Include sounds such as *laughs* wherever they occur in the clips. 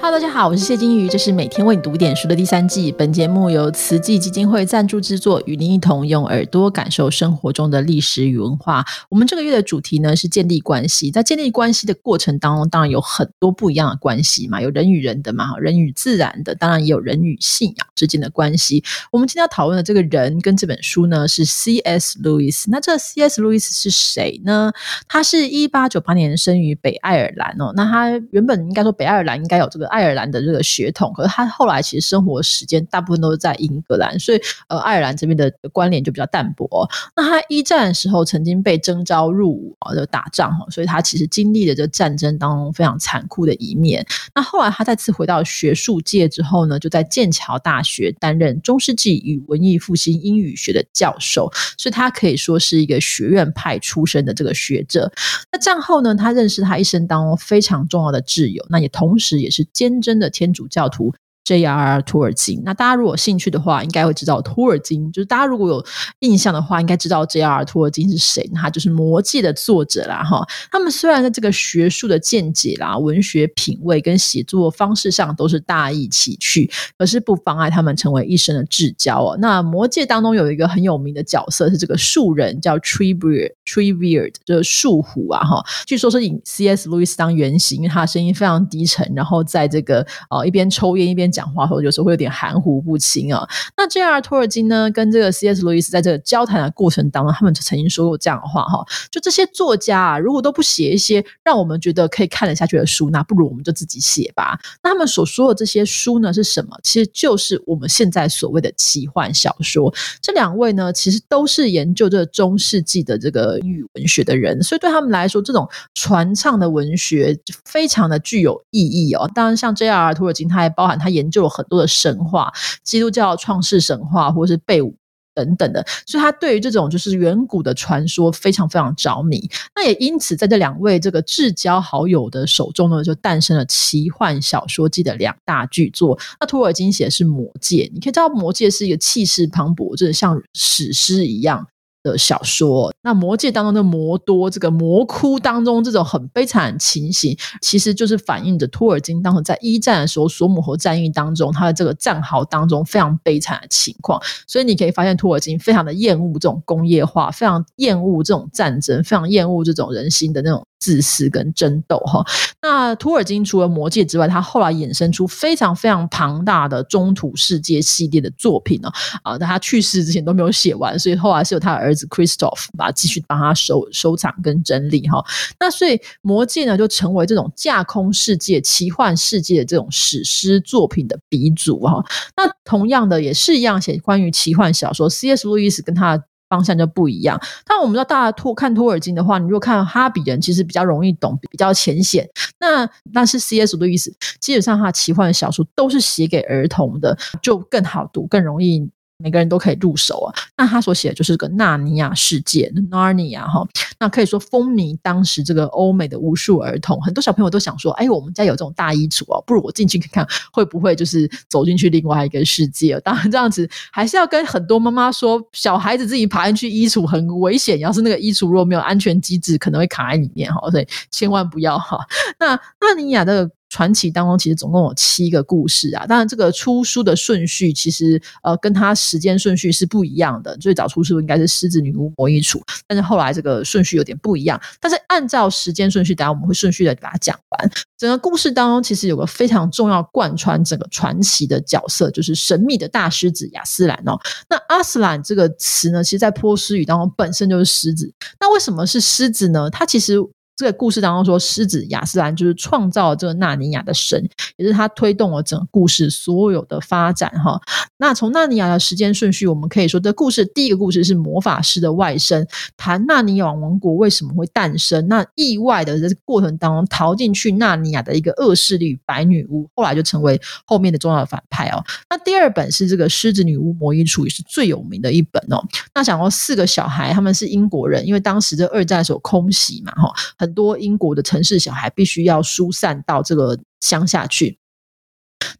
Hello，大家好，我是谢金鱼，这是每天为你读点书的第三季。本节目由慈济基金会赞助制作，与您一同用耳朵感受生活中的历史与文化。我们这个月的主题呢是建立关系，在建立关系的过程当中，当然有很多不一样的关系嘛，有人与人的嘛，人与自然的，当然也有人与信仰之间的关系。我们今天要讨论的这个人跟这本书呢是 C.S. Lewis。那这 C.S. Lewis 是谁呢？他是一八九八年生于北爱尔兰哦。那他原本应该说北爱尔兰应该有这个。爱尔兰的这个血统，可是他后来其实生活时间大部分都是在英格兰，所以呃，爱尔兰这边的关联就比较淡薄。那他一战的时候曾经被征召入伍啊，就打仗哈，所以他其实经历了这战争当中非常残酷的一面。那后来他再次回到学术界之后呢，就在剑桥大学担任中世纪与文艺复兴英语学的教授，所以他可以说是一个学院派出身的这个学者。那战后呢，他认识他一生当中非常重要的挚友，那也同时也是。坚贞的天主教徒。J.R. 托尔金，那大家如果有兴趣的话，应该会知道托尔金。就是大家如果有印象的话，应该知道 J.R. 托尔金是谁。他就是《魔戒》的作者啦，哈。他们虽然在这个学术的见解啦、文学品味跟写作方式上都是大异其趣，可是不妨碍他们成为一生的至交哦。那《魔戒》当中有一个很有名的角色是这个树人，叫 Treebeard，Treebeard 就是树虎啊，哈。据说是以 C.S. 路易斯当原型，因为他声音非常低沉，然后在这个呃一边抽烟一边。讲话时候有时候会有点含糊不清啊。那 J.R. 托尔金呢，跟这个 C.S. 路易斯在这个交谈的过程当中，他们就曾经说过这样的话哈：，就这些作家啊，如果都不写一些让我们觉得可以看得下去的书，那不如我们就自己写吧。那他们所说的这些书呢，是什么？其实就是我们现在所谓的奇幻小说。这两位呢，其实都是研究这中世纪的这个语文学的人，所以对他们来说，这种传唱的文学非常的具有意义哦。当然，像 J.R. 托尔金，他还包含他研。究了很多的神话，基督教创世神话，或是贝武等等的，所以他对于这种就是远古的传说非常非常着迷。那也因此，在这两位这个至交好友的手中呢，就诞生了奇幻小说界的两大巨作。那托尔金写的是《魔戒》，你可以知道《魔戒》是一个气势磅礴，就是像史诗一样。的小说，那魔界当中的魔多，这个魔窟当中这种很悲惨的情形，其实就是反映着托尔金当时在一战的时候索姆河战役当中，他的这个战壕当中非常悲惨的情况。所以你可以发现，托尔金非常的厌恶这种工业化，非常厌恶这种战争，非常厌恶这种人心的那种。自私跟争斗哈，那托尔金除了魔戒之外，他后来衍生出非常非常庞大的中土世界系列的作品呢啊，在他去世之前都没有写完，所以后来是由他的儿子 Christoph 把继续帮他收收藏跟整理哈。那所以魔戒呢就成为这种架空世界、奇幻世界的这种史诗作品的鼻祖哈。那同样的也是一样写关于奇幻小说，C.S. 路易斯跟他的。方向就不一样。但我们知道，大家托看托尔金的话，你如果看哈比人，其实比较容易懂，比较浅显。那那是 C.S. 的意思，基本上他奇幻小说都是写给儿童的，就更好读，更容易。每个人都可以入手啊。那他所写的就是个纳尼亚世界 （Narnia） 哈。那可以说风靡当时这个欧美的无数儿童，很多小朋友都想说：“哎，我们家有这种大衣橱哦，不如我进去看看，会不会就是走进去另外一个世界？”当然，这样子还是要跟很多妈妈说，小孩子自己爬进去衣橱很危险，要是那个衣橱如果没有安全机制，可能会卡在里面哈，所以千万不要哈。那纳尼亚的。传奇当中其实总共有七个故事啊，当然这个出书的顺序其实呃跟它时间顺序是不一样的。最早出书应该是狮子女巫魔衣橱，但是后来这个顺序有点不一样。但是按照时间顺序，等下我们会顺序的把它讲完。整个故事当中其实有个非常重要贯穿整个传奇的角色，就是神秘的大狮子亚斯兰哦。那阿斯兰这个词呢，其实在波斯语当中本身就是狮子。那为什么是狮子呢？它其实。这个故事当中说，狮子亚斯兰就是创造这个纳尼亚的神，也是他推动了整个故事所有的发展哈。那从纳尼亚的时间顺序，我们可以说，这故事第一个故事是魔法师的外甥，谈纳尼亚王国为什么会诞生。那意外的这过程当中，逃进去纳尼亚的一个恶势力白女巫，后来就成为后面的重要反派哦。那第二本是这个狮子女巫魔衣橱，也是最有名的一本哦。那讲到四个小孩，他们是英国人，因为当时这二战所空袭嘛哈，很。很多英国的城市小孩必须要疏散到这个乡下去。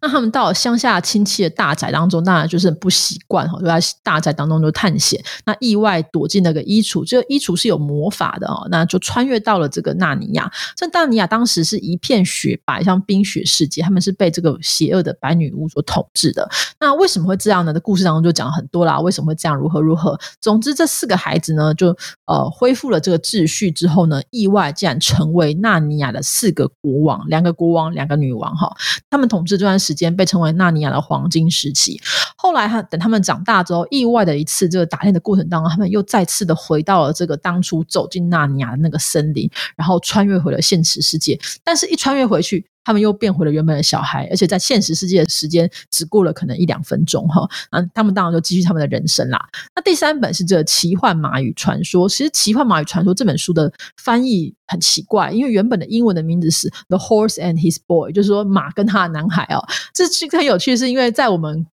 那他们到乡下亲戚的大宅当中，当然就是很不习惯哈，就在大宅当中就探险。那意外躲进那个衣橱，这个衣橱是有魔法的哦，那就穿越到了这个纳尼亚。这纳尼亚当时是一片雪白，像冰雪世界，他们是被这个邪恶的白女巫所统治的。那为什么会这样呢？的故事当中就讲很多啦，为什么会这样？如何如何？总之，这四个孩子呢，就呃恢复了这个秩序之后呢，意外竟然成为纳尼亚的四个国王，两个国王，两个女王哈。他们统治就段时间被称为纳尼亚的黄金时期。后来他，等他们长大之后，意外的一次这个打猎的过程当中，他们又再次的回到了这个当初走进纳尼亚的那个森林，然后穿越回了现实世界。但是，一穿越回去。他们又变回了原本的小孩，而且在现实世界的时间只过了可能一两分钟哈，嗯，他们当然就继续他们的人生啦。那第三本是这《奇幻马语传说》，其实《奇幻马语传说》这本书的翻译很奇怪，因为原本的英文的名字是《The Horse and His Boy》，就是说马跟他的男孩哦。这其实很有趣，是因为在我们。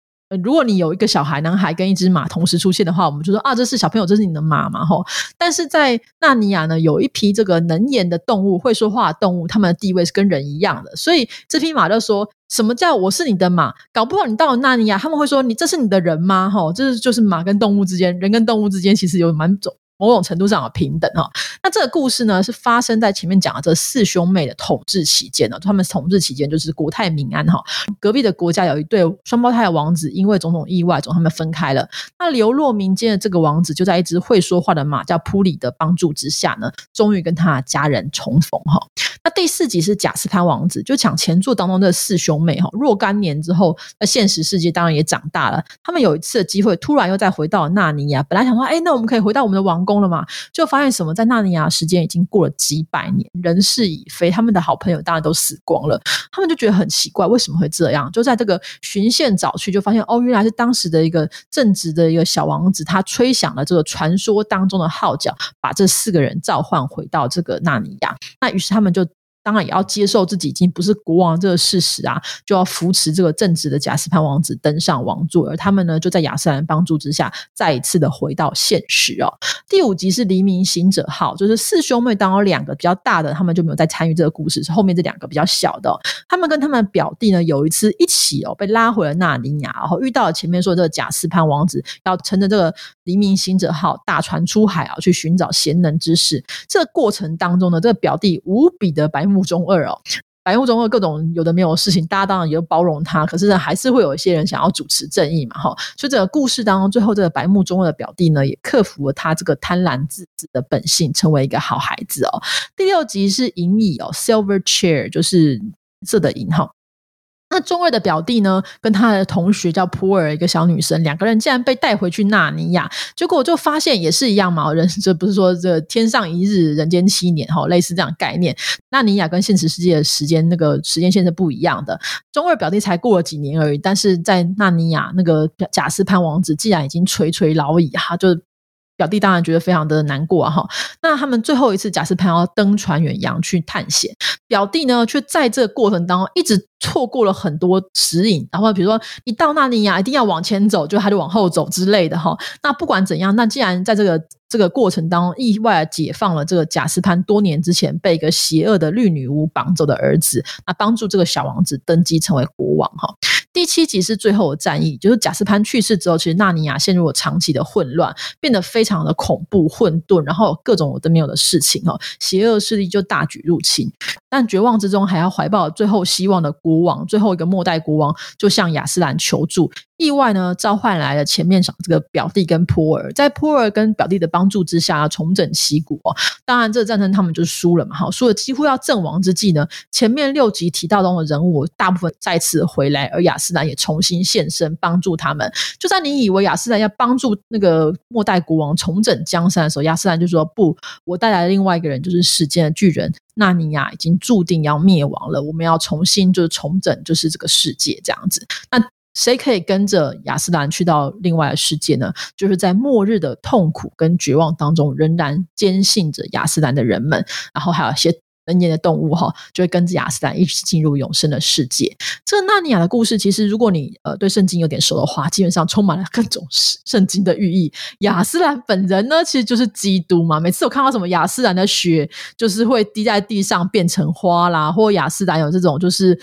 如果你有一个小孩，男孩跟一只马同时出现的话，我们就说啊，这是小朋友，这是你的马嘛，吼。但是在纳尼亚呢，有一批这个能言的动物，会说话的动物，他们的地位是跟人一样的，所以这匹马就说什么叫我是你的马？搞不好你到了纳尼亚，他们会说你这是你的人吗？吼，这是就是马跟动物之间，人跟动物之间其实有蛮种。某种程度上的平等哈，那这个故事呢是发生在前面讲的这四兄妹的统治期间呢。他们统治期间就是国泰民安哈，隔壁的国家有一对双胞胎的王子，因为种种意外，总他们分开了。那流落民间的这个王子，就在一只会说话的马叫普里的帮助之下呢，终于跟他的家人重逢哈。那第四集是贾斯潘王子，就讲前作当中的四兄妹哈，若干年之后，那现实世界当然也长大了。他们有一次的机会，突然又再回到纳尼亚，本来想说，哎，那我们可以回到我们的王宫。了嘛，就发现什么，在纳尼亚时间已经过了几百年，人事已非，他们的好朋友当然都死光了，他们就觉得很奇怪，为什么会这样？就在这个循线找去，就发现哦，原来是当时的一个正直的一个小王子，他吹响了这个传说当中的号角，把这四个人召唤回到这个纳尼亚。那于是他们就。当然也要接受自己已经不是国王这个事实啊，就要扶持这个正直的贾斯潘王子登上王座，而他们呢，就在亚瑟兰帮助之下，再一次的回到现实哦。第五集是黎明行者号，就是四兄妹当中两个比较大的，他们就没有再参与这个故事，是后面这两个比较小的，他们跟他们表弟呢，有一次一起哦，被拉回了纳尼亚，然后遇到了前面说的这个贾斯潘王子要乘着这个黎明行者号大船出海啊，去寻找贤能之士。这个过程当中呢，这个表弟无比的白。木中二哦，白木中二，各种有的没有事情，大家当然也包容他，可是还是会有一些人想要主持正义嘛，哈。所以这个故事当中，最后这个白木中二的表弟呢，也克服了他这个贪婪自私的本性，成为一个好孩子哦。第六集是银椅哦，Silver Chair，就是色的银哈。那中二的表弟呢，跟他的同学叫普尔，一个小女生，两个人竟然被带回去纳尼亚，结果我就发现也是一样嘛，人 *laughs* 这不是说这天上一日，人间七年哈，类似这样概念。纳尼亚跟现实世界的时间那个时间线是不一样的。中二表弟才过了几年而已，但是在纳尼亚那个贾斯潘王子既然已经垂垂老矣哈，就。表弟当然觉得非常的难过！哈，那他们最后一次贾斯潘要登船远洋去探险，表弟呢却在这个过程当中一直错过了很多指引，然后比如说一到那里呀，一定要往前走，就他就往后走之类的哈。那不管怎样，那既然在这个这个过程当中意外解放了这个贾斯潘多年之前被一个邪恶的绿女巫绑走的儿子，那帮助这个小王子登基成为国王哈。第七集是最后的战役，就是贾斯潘去世之后，其实纳尼亚陷入了长期的混乱，变得非常的恐怖、混沌，然后各种有的没有的事情哦，邪恶势力就大举入侵。但绝望之中，还要怀抱最后希望的国王，最后一个末代国王，就向亚斯兰求助。意外呢，召唤来了前面讲这个表弟跟波尔，在波尔跟表弟的帮助之下，重整旗鼓哦。当然，这个战争他们就输了嘛，哈，输了几乎要阵亡之际呢，前面六集提到中的人物大部分再次回来，而亚斯兰也重新现身帮助他们。就在你以为亚斯兰要帮助那个末代国王重整江山的时候，亚斯兰就说：“不，我带来了另外一个人，就是时间的巨人纳尼亚，已经注定要灭亡了。我们要重新就是重整，就是这个世界这样子。”那谁可以跟着亚斯兰去到另外的世界呢？就是在末日的痛苦跟绝望当中，仍然坚信着亚斯兰的人们，然后还有一些人言的动物哈，就会跟着亚斯兰一起进入永生的世界。这纳尼亚的故事，其实如果你呃对圣经有点熟的话，基本上充满了各种圣经的寓意。亚斯兰本人呢，其实就是基督嘛。每次我看到什么亚斯兰的血，就是会滴在地上变成花啦，或亚斯兰有这种就是。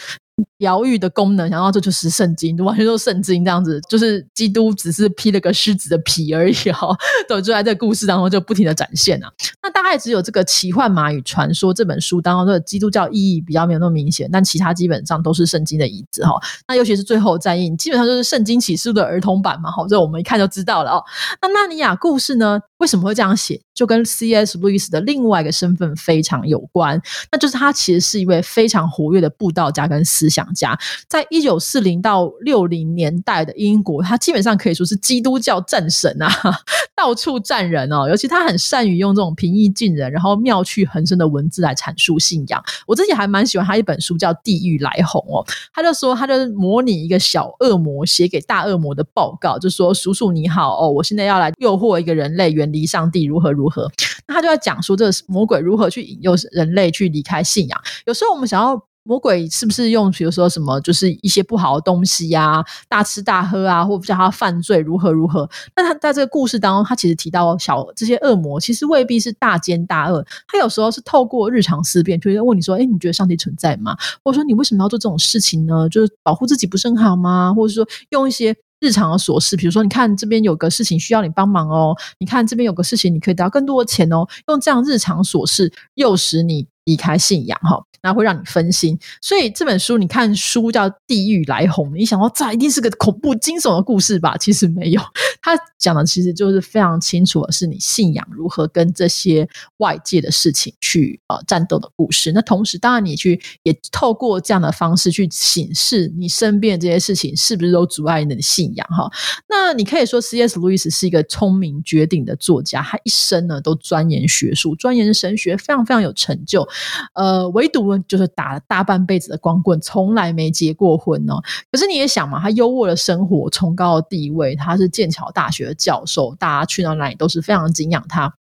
疗愈的功能，然后这就是圣经，完全都是圣经这样子，就是基督只是披了个狮子的皮而已哈，对，就在这个故事当中就不停的展现啊。那大概只有这个奇幻马与传说这本书当中的基督教意义比较没有那么明显，但其他基本上都是圣经的影子哈。那尤其是最后战印，基本上就是圣经启示的儿童版嘛，好，这我们一看就知道了哦。那纳尼亚故事呢，为什么会这样写？就跟 C.S. 路易斯的另外一个身份非常有关，那就是他其实是一位非常活跃的布道家跟思想家。在一九四零到六零年代的英国，他基本上可以说是基督教战神啊，*laughs* 到处战人哦。尤其他很善于用这种平易近人，然后妙趣横生的文字来阐述信仰。我自己还蛮喜欢他一本书叫《地狱来鸿》哦，他就说他就模拟一个小恶魔写给大恶魔的报告，就说：“叔叔你好哦，我现在要来诱惑一个人类远离上帝，如何如。”何？那他就在讲说，这个魔鬼如何去引诱人类去离开信仰。有时候我们想要魔鬼是不是用，比如说什么，就是一些不好的东西呀，大吃大喝啊，或者叫他犯罪如何如何？那他在这个故事当中，他其实提到小这些恶魔，其实未必是大奸大恶。他有时候是透过日常思辨，就是问你说：“哎，你觉得上帝存在吗？”或者说你为什么要做这种事情呢？就是保护自己不是很好吗？或者说用一些。日常的琐事，比如说，你看这边有个事情需要你帮忙哦，你看这边有个事情你可以得到更多的钱哦，用这样日常琐事诱使你。离开信仰哈，那会让你分心。所以这本书，你看书叫《地狱来鸿》，你想说这一定是个恐怖惊悚的故事吧？其实没有，他讲的其实就是非常清楚的是你信仰如何跟这些外界的事情去呃战斗的故事。那同时，当然你去也透过这样的方式去显示你身边这些事情是不是都阻碍你的信仰哈。那你可以说，C.S. 路易斯是一个聪明绝顶的作家，他一生呢都钻研学术，钻研神学，非常非常有成就。呃，唯独就是打了大半辈子的光棍，从来没结过婚哦。可是你也想嘛，他优渥的生活，崇高的地位，他是剑桥大学的教授，大家去到哪里都是非常敬仰他。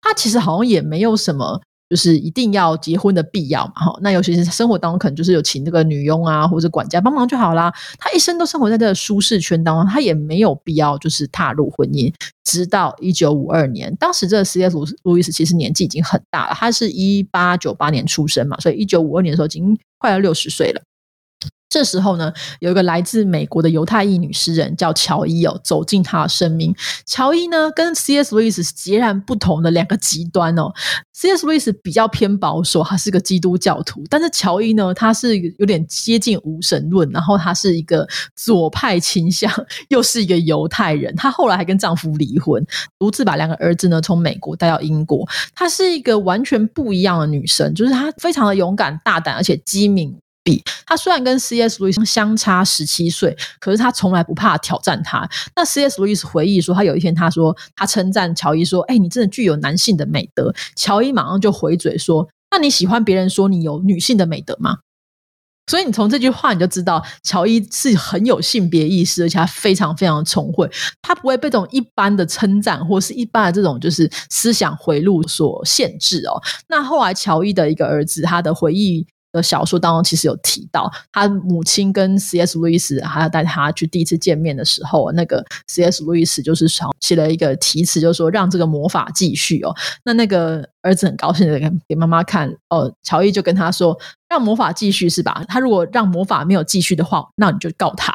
他其实好像也没有什么。就是一定要结婚的必要嘛，哈，那尤其是生活当中可能就是有请这个女佣啊或者管家帮忙就好啦。他一生都生活在这个舒适圈当中，他也没有必要就是踏入婚姻。直到一九五二年，当时这个 C.S. 路易斯其实年纪已经很大了，他是一八九八年出生嘛，所以一九五二年的时候已经快要六十岁了。这时候呢，有一个来自美国的犹太裔女诗人叫乔伊哦，走进她的生命。乔伊呢，跟 C.S. 路易斯是截然不同的两个极端哦。C.S. 路易斯比较偏保守，他是个基督教徒；但是乔伊呢，他是有点接近无神论，然后他是一个左派倾向，又是一个犹太人。她后来还跟丈夫离婚，独自把两个儿子呢从美国带到英国。她是一个完全不一样的女生，就是她非常的勇敢、大胆，而且机敏。比他虽然跟 C.S. 路易斯相差十七岁，可是他从来不怕挑战他。那 C.S. 路易斯回忆说，他有一天他说他称赞乔伊说：“哎，你真的具有男性的美德。”乔伊马上就回嘴说：“那你喜欢别人说你有女性的美德吗？”所以你从这句话你就知道，乔伊是很有性别意识，而且他非常非常聪慧。他不会被这种一般的称赞或是一般的这种就是思想回路所限制哦。那后来乔伊的一个儿子，他的回忆。的小说当中其实有提到，他母亲跟 C.S. 路易斯还要带他去第一次见面的时候，那个 C.S. 路易斯就是想写了一个题词，就是说让这个魔法继续哦。那那个儿子很高兴的给妈妈看哦，乔伊就跟他说，让魔法继续是吧？他如果让魔法没有继续的话，那你就告他。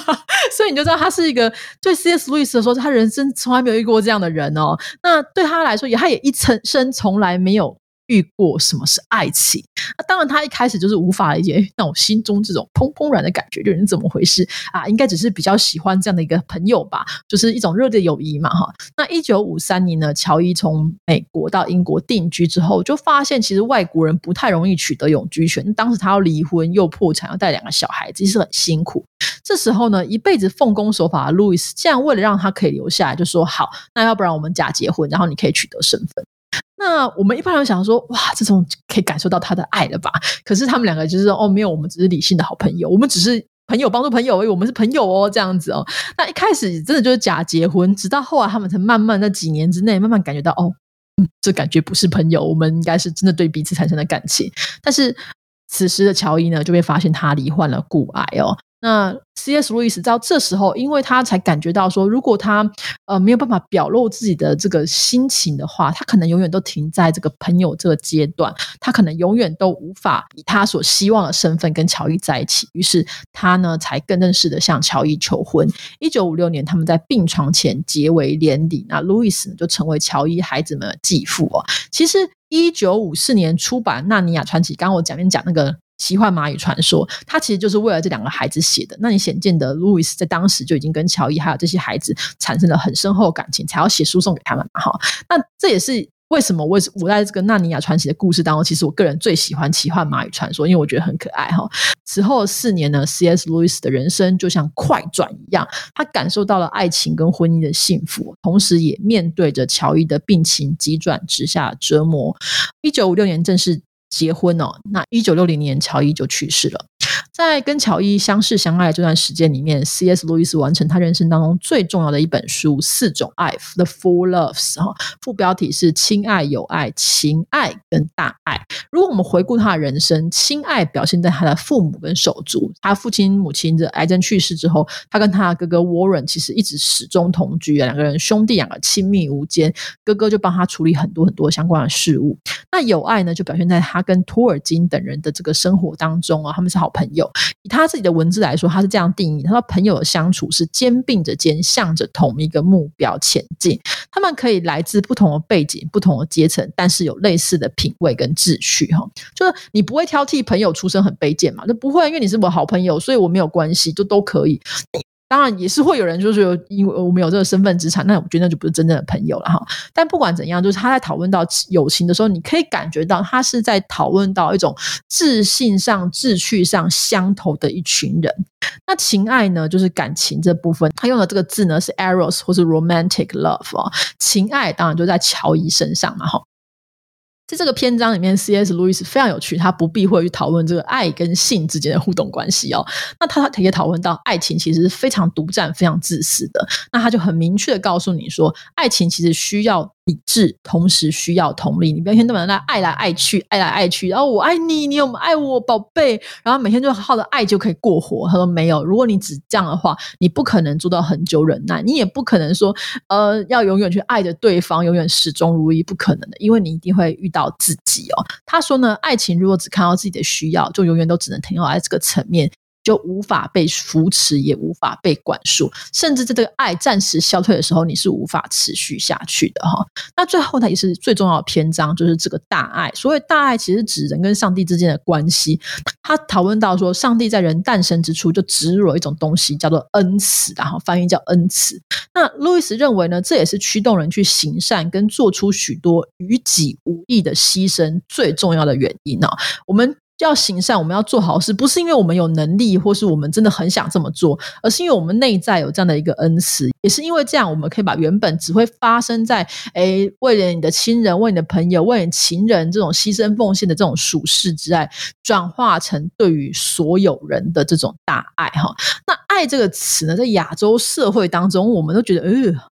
*laughs* 所以你就知道他是一个对 C.S. 路易斯说，他人生从来没有遇过这样的人哦。那对他来说，也他也一生生从来没有。遇过什么是爱情？那当然，他一开始就是无法理解，那我心中这种砰砰然的感觉，就是怎么回事啊？应该只是比较喜欢这样的一个朋友吧，就是一种热烈友谊嘛，哈。那一九五三年呢，乔伊从美国到英国定居之后，就发现其实外国人不太容易取得永居权。当时他要离婚，又破产，要带两个小孩子，其实很辛苦。这时候呢，一辈子奉公守法的路易斯，竟然为了让他可以留下来，就说好，那要不然我们假结婚，然后你可以取得身份。那我们一般人想说，哇，这种可以感受到他的爱了吧？可是他们两个就是哦，没有，我们只是理性的好朋友，我们只是朋友帮助朋友而已，我们是朋友哦，这样子哦。那一开始真的就是假结婚，直到后来他们才慢慢在几年之内慢慢感觉到，哦，这感觉不是朋友，我们应该是真的对彼此产生了感情。但是此时的乔伊呢，就被发现他罹患了骨癌哦。那 C.S. 路易斯到这时候，因为他才感觉到说，如果他呃没有办法表露自己的这个心情的话，他可能永远都停在这个朋友这个阶段，他可能永远都无法以他所希望的身份跟乔伊在一起。于是他呢，才更正式的向乔伊求婚。一九五六年，他们在病床前结为连理。那路易斯，就成为乔伊孩子们的继父哦。其实一九五四年出版《纳尼亚传奇》，刚刚我讲面讲那个。奇幻蚂蚁传说，它其实就是为了这两个孩子写的。那你显见的路易斯在当时就已经跟乔伊还有这些孩子产生了很深厚的感情，才要写书送给他们？哈，那这也是为什么我我在这个纳尼亚传奇的故事当中，其实我个人最喜欢奇幻蚂蚁传说，因为我觉得很可爱哈。此后四年呢，C.S. 路易斯的人生就像快转一样，他感受到了爱情跟婚姻的幸福，同时也面对着乔伊的病情急转直下折磨。一九五六年正式。结婚哦，那一九六零年乔伊就去世了。在跟乔伊相识相爱这段时间里面，C.S. 路易斯完成他人生当中最重要的一本书《四种爱》（The Four Loves） 哈，副标题是“亲爱、友爱、情爱跟大爱”。如果我们回顾他的人生，亲爱表现在他的父母跟手足。他父亲、母亲的癌症去世之后，他跟他哥哥 Warren 其实一直始终同居，两个人兄弟两个亲密无间。哥哥就帮他处理很多很多相关的事物。那友爱呢，就表现在他跟托尔金等人的这个生活当中啊，他们是好朋友。以他自己的文字来说，他是这样定义：他说，朋友的相处是肩并着肩，向着同一个目标前进。他们可以来自不同的背景、不同的阶层，但是有类似的品味跟秩序。哈，就是你不会挑剔朋友出身很卑贱嘛？那不会，因为你是我好朋友，所以我没有关系，就都可以。当然也是会有人就是因为我们有这个身份资产，那我觉得那就不是真正的朋友了哈。但不管怎样，就是他在讨论到友情的时候，你可以感觉到他是在讨论到一种自信上、志趣上相投的一群人。那情爱呢，就是感情这部分，他用的这个字呢是 eros 或是 romantic love 啊。情爱当然就在乔伊身上嘛哈。在这个篇章里面，C.S. 路易斯非常有趣，他不避讳去讨论这个爱跟性之间的互动关系哦。那他也讨论到爱情其实是非常独占、非常自私的。那他就很明确的告诉你说，爱情其实需要。理智同时需要同理，你不要天到晚在爱来爱去，爱来爱去，然后我爱你，你有没有爱我，宝贝？然后每天就好的爱就可以过活。他说没有，如果你只这样的话，你不可能做到很久忍耐，你也不可能说呃要永远去爱着对方，永远始终如一，不可能的，因为你一定会遇到自己哦。他说呢，爱情如果只看到自己的需要，就永远都只能停留在这个层面。就无法被扶持，也无法被管束，甚至在这个爱暂时消退的时候，你是无法持续下去的哈。那最后，呢也是最重要的篇章，就是这个大爱。所谓大爱，其实指人跟上帝之间的关系。他讨论到说，上帝在人诞生之初就植入了一种东西，叫做恩慈，然后翻译叫恩慈。那路易斯认为呢，这也是驱动人去行善跟做出许多于己无益的牺牲最重要的原因呢。我们。要行善，我们要做好事，不是因为我们有能力，或是我们真的很想这么做，而是因为我们内在有这样的一个恩慈，也是因为这样，我们可以把原本只会发生在诶为了你的亲人、为你的朋友、为你情人这种牺牲奉献的这种属世之爱，转化成对于所有人的这种大爱哈。那爱这个词呢，在亚洲社会当中，我们都觉得呃。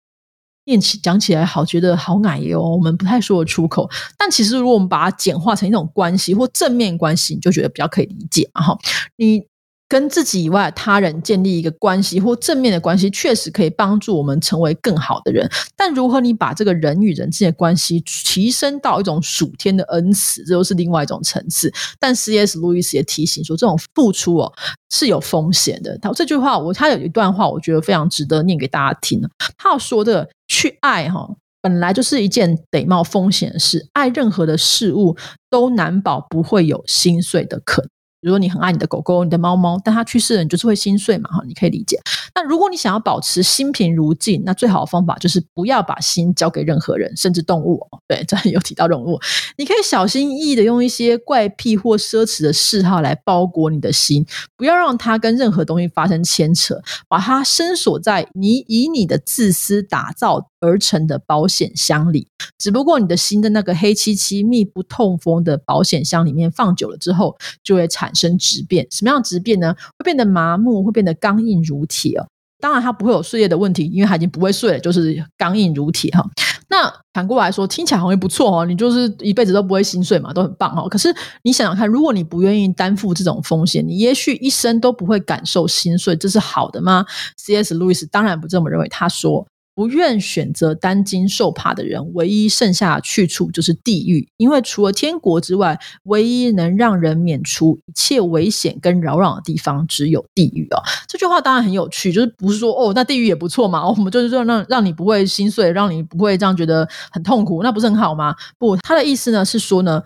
念起讲起来好，觉得好矮哟，我们不太说得出口。但其实，如果我们把它简化成一种关系或正面关系，你就觉得比较可以理解哈。你。跟自己以外他人建立一个关系或正面的关系，确实可以帮助我们成为更好的人。但如何你把这个人与人之间的关系提升到一种属天的恩赐，这又是另外一种层次。但 C.S. 路易斯也提醒说，这种付出哦是有风险的。他这句话，我他有一段话，我觉得非常值得念给大家听。他要说的，去爱哈，本来就是一件得冒风险的事。爱任何的事物，都难保不会有心碎的可能。如果你很爱你的狗狗、你的猫猫，但它去世了，你就是会心碎嘛？哈，你可以理解。那如果你想要保持心平如镜，那最好的方法就是不要把心交给任何人，甚至动物。对，这里有提到动物，你可以小心翼翼的用一些怪癖或奢侈的嗜好来包裹你的心，不要让它跟任何东西发生牵扯，把它深锁在你以你的自私打造而成的保险箱里。只不过你的心的那个黑漆漆、密不透风的保险箱里面放久了之后，就会产生质变。什么样质变呢？会变得麻木，会变得刚硬如铁哦。当然，它不会有碎裂的问题，因为它已经不会碎了，就是刚硬如铁哈。那反过来说，听起来好像不错哦，你就是一辈子都不会心碎嘛，都很棒哦。可是你想想看，如果你不愿意担负这种风险，你也许一生都不会感受心碎，这是好的吗？C.S. 路易斯当然不这么认为，他说。不愿选择担惊受怕的人，唯一剩下去处就是地狱。因为除了天国之外，唯一能让人免除一切危险跟扰攘的地方，只有地狱哦。这句话当然很有趣，就是不是说哦，那地狱也不错嘛？我们就是说让让你不会心碎，让你不会这样觉得很痛苦，那不是很好吗？不，他的意思呢是说呢。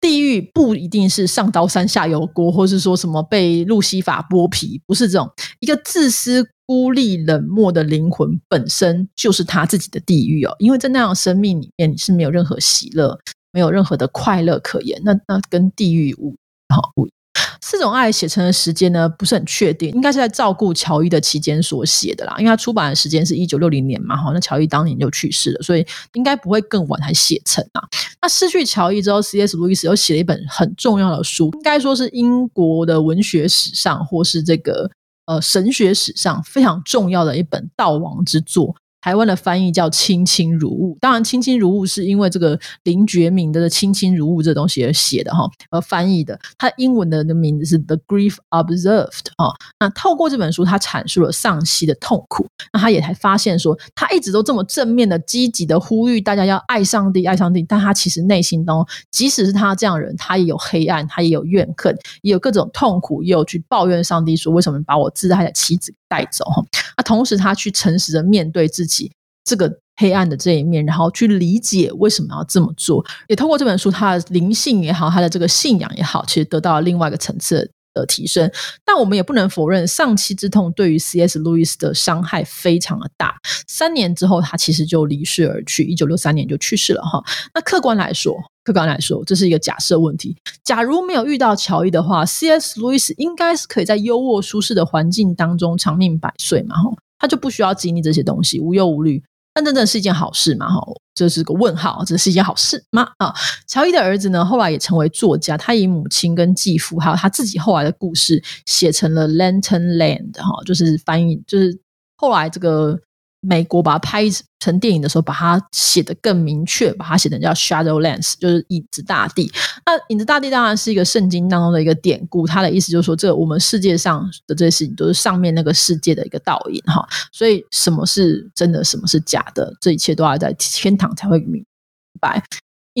地狱不一定是上刀山下油锅，或是说什么被路西法剥皮，不是这种一个自私、孤立、冷漠的灵魂本身就是他自己的地狱哦。因为在那样生命里面，你是没有任何喜乐，没有任何的快乐可言，那那跟地狱无好无。四种爱写成的时间呢，不是很确定，应该是在照顾乔伊的期间所写的啦。因为他出版的时间是一九六零年嘛，哈，那乔伊当年就去世了，所以应该不会更晚才写成啊。那失去乔伊之后，C.S. 路易斯又写了一本很重要的书，应该说是英国的文学史上或是这个呃神学史上非常重要的一本悼亡之作。台湾的翻译叫“卿卿如晤”，当然“卿卿如晤”是因为这个林觉民的“卿卿如晤”这东西而写的哈，而翻译的。他英文的名字是《The Grief Observed》啊。那透过这本书，他阐述了丧妻的痛苦。那他也才发现说，他一直都这么正面的、积极的呼吁大家要爱上帝、爱上帝，但他其实内心中，即使是他这样人，他也有黑暗，他也有怨恨，也有各种痛苦，也有去抱怨上帝说：“为什么把我挚爱的妻子带走？”哈。那同时，他去诚实的面对自己这个黑暗的这一面，然后去理解为什么要这么做，也通过这本书，他的灵性也好，他的这个信仰也好，其实得到了另外一个层次的提升。但我们也不能否认，丧妻之痛对于 C.S. 路易斯的伤害非常的大。三年之后，他其实就离世而去，一九六三年就去世了哈。那客观来说，客观来说，这是一个假设问题。假如没有遇到乔伊的话，C.S. 路易斯应该是可以在优渥舒适的环境当中长命百岁嘛？哈，他就不需要经历这些东西，无忧无虑。但真正是一件好事嘛？哈，这是个问号。这是一件好事吗？啊，乔伊的儿子呢，后来也成为作家。他以母亲跟继父，还有他自己后来的故事，写成了《Lantern Land》哈，就是翻译，就是后来这个。美国把它拍成电影的时候，把它写得更明确，把它写成叫 Shadowlands，就是影子大地。那影子大地当然是一个圣经当中的一个典故，它的意思就是说，这我们世界上的这些事情都是上面那个世界的一个倒影哈。所以什么是真的，什么是假的，这一切都要在天堂才会明白。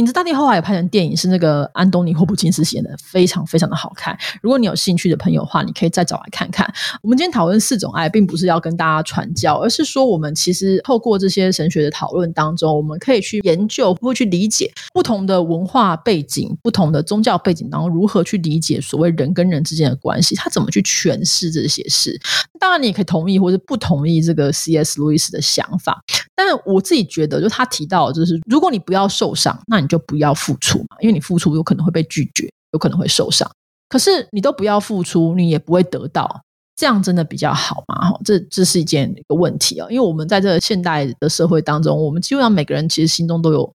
影子大地后来也拍成电影，是那个安东尼霍普金斯写的，非常非常的好看。如果你有兴趣的朋友的话，你可以再找来看看。我们今天讨论四种爱，并不是要跟大家传教，而是说我们其实透过这些神学的讨论当中，我们可以去研究或去理解不同的文化背景、不同的宗教背景当中如何去理解所谓人跟人之间的关系，他怎么去诠释这些事。当然，你也可以同意或者不同意这个 C.S. 路易斯的想法，但我自己觉得，就他提到，就是如果你不要受伤，那你就不要付出嘛，因为你付出有可能会被拒绝，有可能会受伤。可是你都不要付出，你也不会得到，这样真的比较好嘛？哈，这这是一件一个问题啊，因为我们在这个现代的社会当中，我们基本上每个人其实心中都有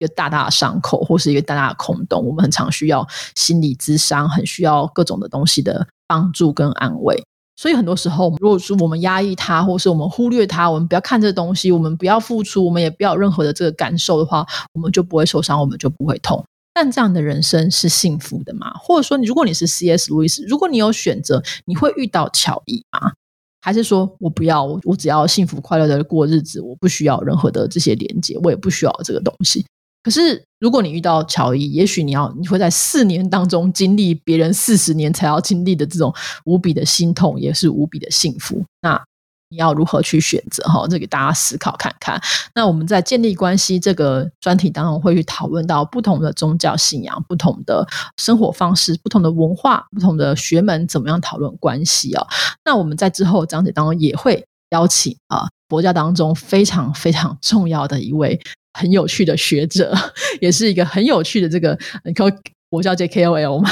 一个大大的伤口，或是一个大大的空洞，我们很常需要心理咨商，很需要各种的东西的帮助跟安慰。所以很多时候，如果说我们压抑它，或是我们忽略它，我们不要看这东西，我们不要付出，我们也不要有任何的这个感受的话，我们就不会受伤，我们就不会痛。但这样的人生是幸福的吗？或者说，如果你是 C.S. 路易斯，如果你有选择，你会遇到乔伊吗？还是说我不要，我只要幸福快乐的过日子，我不需要任何的这些连接，我也不需要这个东西。可是，如果你遇到乔伊，也许你要你会在四年当中经历别人四十年才要经历的这种无比的心痛，也是无比的幸福。那你要如何去选择？哈，这给大家思考看看。那我们在建立关系这个专题当中，会去讨论到不同的宗教信仰、不同的生活方式、不同的文化、不同的学门，怎么样讨论关系啊？那我们在之后章节当中也会邀请啊，佛教当中非常非常重要的一位。很有趣的学者，也是一个很有趣的这个，你可我叫 J K O L 嘛，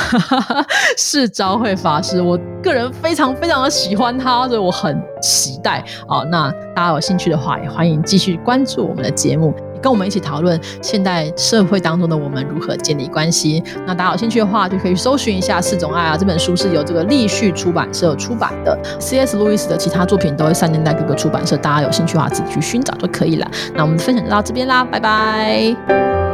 是昭慧法师。我个人非常非常的喜欢他，所以我很期待啊。那大家有兴趣的话，也欢迎继续关注我们的节目。跟我们一起讨论现代社会当中的我们如何建立关系。那大家有兴趣的话，就可以搜寻一下《四种爱》啊，这本书是由这个立序出版社出版的。C.S. 路易斯的其他作品都会散见在各个出版社，大家有兴趣的话自己去寻找就可以了。那我们的分享就到这边啦，拜拜。